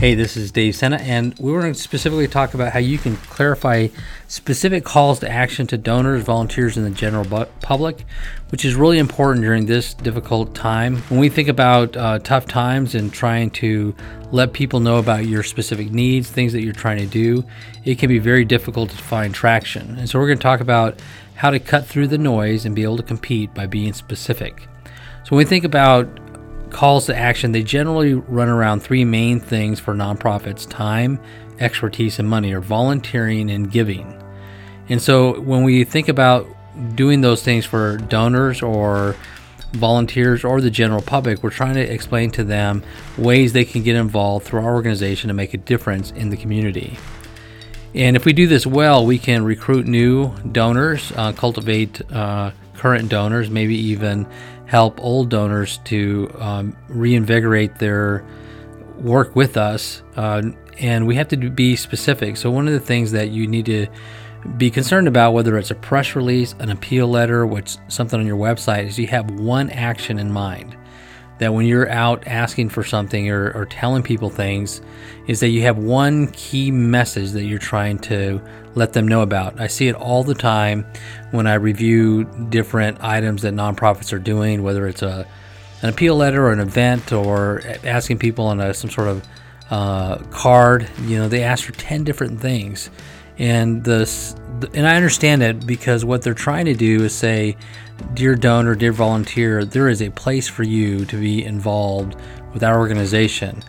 Hey, this is Dave Sena, and we want to specifically talk about how you can clarify specific calls to action to donors, volunteers, and the general bu- public, which is really important during this difficult time. When we think about uh, tough times and trying to let people know about your specific needs, things that you're trying to do, it can be very difficult to find traction. And so, we're going to talk about how to cut through the noise and be able to compete by being specific. So, when we think about calls to action, they generally run around three main things for nonprofits time, expertise, and money, or volunteering and giving. And so when we think about doing those things for donors or volunteers or the general public, we're trying to explain to them ways they can get involved through our organization to make a difference in the community. And if we do this well, we can recruit new donors, uh, cultivate uh, current donors, maybe even help old donors to um, reinvigorate their work with us. Uh, and we have to be specific. So, one of the things that you need to be concerned about, whether it's a press release, an appeal letter, which something on your website, is you have one action in mind that when you're out asking for something or, or, telling people things, is that you have one key message that you're trying to let them know about. I see it all the time when I review different items that nonprofits are doing, whether it's a an appeal letter or an event or asking people on a, some sort of uh, card. You know, they ask for ten different things, and the and I understand it because what they're trying to do is say dear donor, dear volunteer, there is a place for you to be involved with our organization.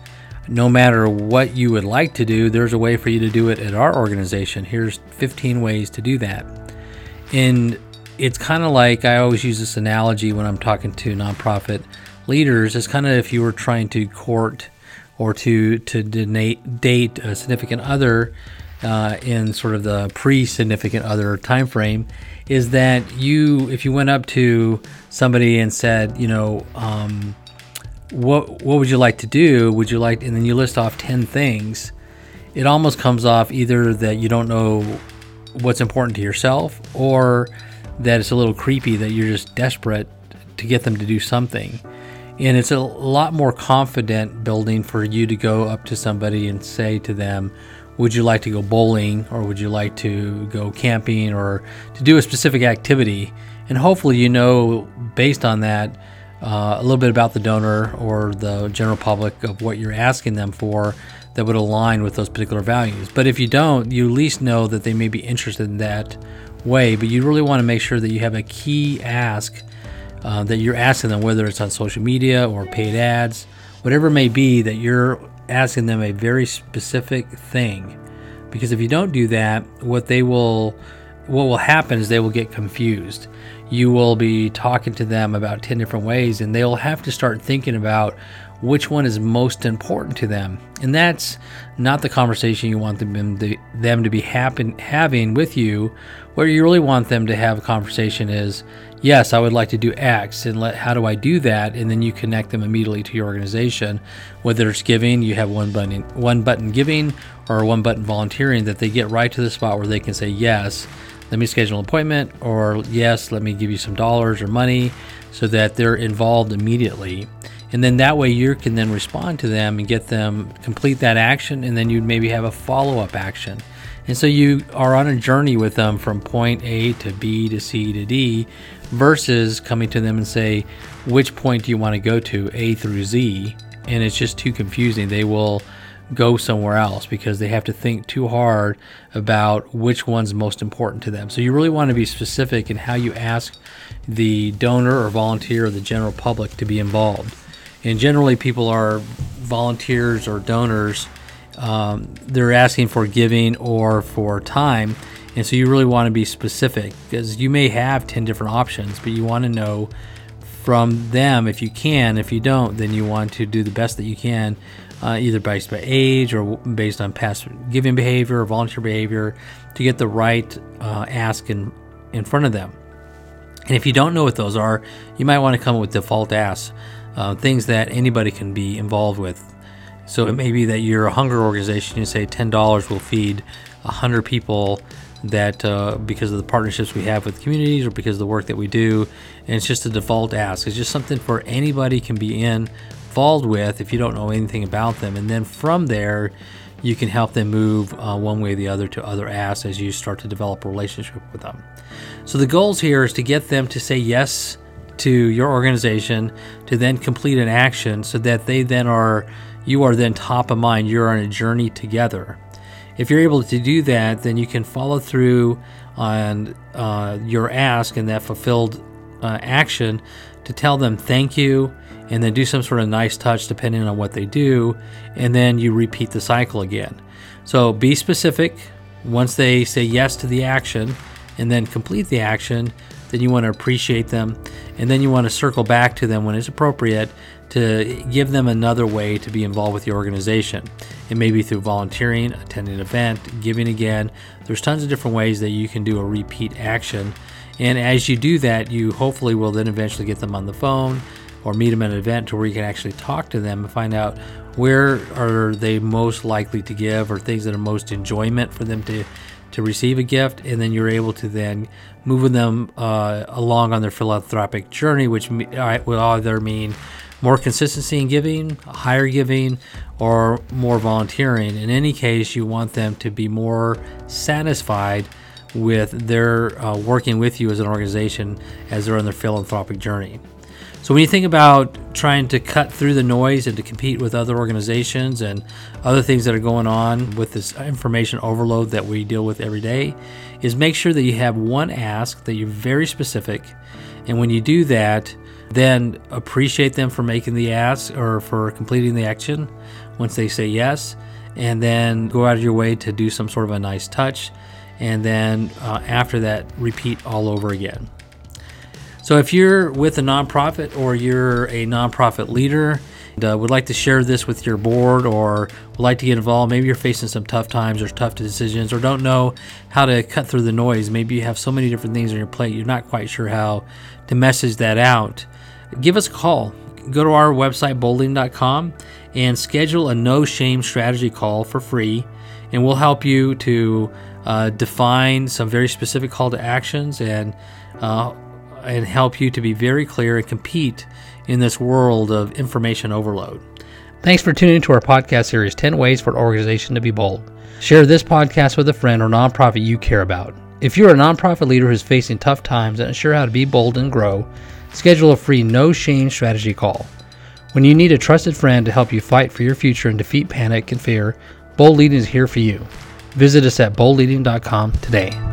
No matter what you would like to do, there's a way for you to do it at our organization. Here's 15 ways to do that. And it's kind of like I always use this analogy when I'm talking to nonprofit leaders. It's kind of if you were trying to court or to to date a significant other uh, in sort of the pre-significant other time frame is that you if you went up to somebody and said you know um, what what would you like to do? Would you like and then you list off 10 things it almost comes off either that you don't know what's important to yourself or that it's a little creepy that you're just desperate to get them to do something. And it's a lot more confident building for you to go up to somebody and say to them would you like to go bowling or would you like to go camping or to do a specific activity? And hopefully you know based on that uh, a little bit about the donor or the general public of what you're asking them for that would align with those particular values. But if you don't you at least know that they may be interested in that way. But you really want to make sure that you have a key ask uh, that you're asking them whether it's on social media or paid ads whatever it may be that you're asking them a very specific thing. Because if you don't do that, what they will what will happen is they will get confused. You will be talking to them about 10 different ways and they'll have to start thinking about which one is most important to them. And that's not the conversation you want them to, them to be happen, having with you. Where you really want them to have a conversation is, yes, I would like to do X, and let, how do I do that? And then you connect them immediately to your organization. Whether it's giving, you have one button, one button giving, or one button volunteering, that they get right to the spot where they can say yes. Let me schedule an appointment, or yes, let me give you some dollars or money, so that they're involved immediately. And then that way you can then respond to them and get them complete that action, and then you'd maybe have a follow up action. And so you are on a journey with them from point A to B to C to D versus coming to them and say, which point do you want to go to, A through Z? And it's just too confusing. They will go somewhere else because they have to think too hard about which one's most important to them. So you really want to be specific in how you ask the donor or volunteer or the general public to be involved. And generally, people are volunteers or donors um, they're asking for giving or for time. And so you really want to be specific because you may have 10 different options, but you want to know from them if you can. If you don't, then you want to do the best that you can, uh, either based by age or based on past giving behavior or volunteer behavior to get the right uh, ask in, in front of them. And if you don't know what those are, you might want to come up with default asks, uh, things that anybody can be involved with so it may be that you're a hunger organization. You say ten dollars will feed hundred people that uh, because of the partnerships we have with communities or because of the work that we do, and it's just a default ask. It's just something for anybody can be in involved with if you don't know anything about them. And then from there, you can help them move uh, one way or the other to other asks as you start to develop a relationship with them. So the goals here is to get them to say yes to your organization, to then complete an action so that they then are, you are then top of mind. You're on a journey together. If you're able to do that, then you can follow through on uh, your ask and that fulfilled uh, action to tell them thank you and then do some sort of nice touch depending on what they do, and then you repeat the cycle again. So be specific. Once they say yes to the action and then complete the action, then you want to appreciate them, and then you want to circle back to them when it's appropriate to give them another way to be involved with the organization. It may be through volunteering, attending an event, giving again. There's tons of different ways that you can do a repeat action. And as you do that, you hopefully will then eventually get them on the phone or meet them at an event to where you can actually talk to them and find out where are they most likely to give or things that are most enjoyment for them to to receive a gift and then you're able to then move them uh, along on their philanthropic journey which uh, will either mean more consistency in giving higher giving or more volunteering in any case you want them to be more satisfied with their uh, working with you as an organization as they're on their philanthropic journey so when you think about trying to cut through the noise and to compete with other organizations and other things that are going on with this information overload that we deal with every day, is make sure that you have one ask that you're very specific. And when you do that, then appreciate them for making the ask or for completing the action once they say yes. And then go out of your way to do some sort of a nice touch. And then uh, after that, repeat all over again. So if you're with a nonprofit or you're a nonprofit leader and uh, would like to share this with your board or would like to get involved, maybe you're facing some tough times or tough decisions or don't know how to cut through the noise. Maybe you have so many different things on your plate, you're not quite sure how to message that out. Give us a call. Go to our website, boldleading.com, and schedule a no shame strategy call for free, and we'll help you to uh, define some very specific call to actions and uh, and help you to be very clear and compete in this world of information overload. Thanks for tuning to our podcast series 10 Ways for an Organization to Be Bold. Share this podcast with a friend or nonprofit you care about. If you're a nonprofit leader who's facing tough times and unsure how to be bold and grow, schedule a free no shame strategy call. When you need a trusted friend to help you fight for your future and defeat panic and fear, Bold Leading is here for you. Visit us at boldleading.com today.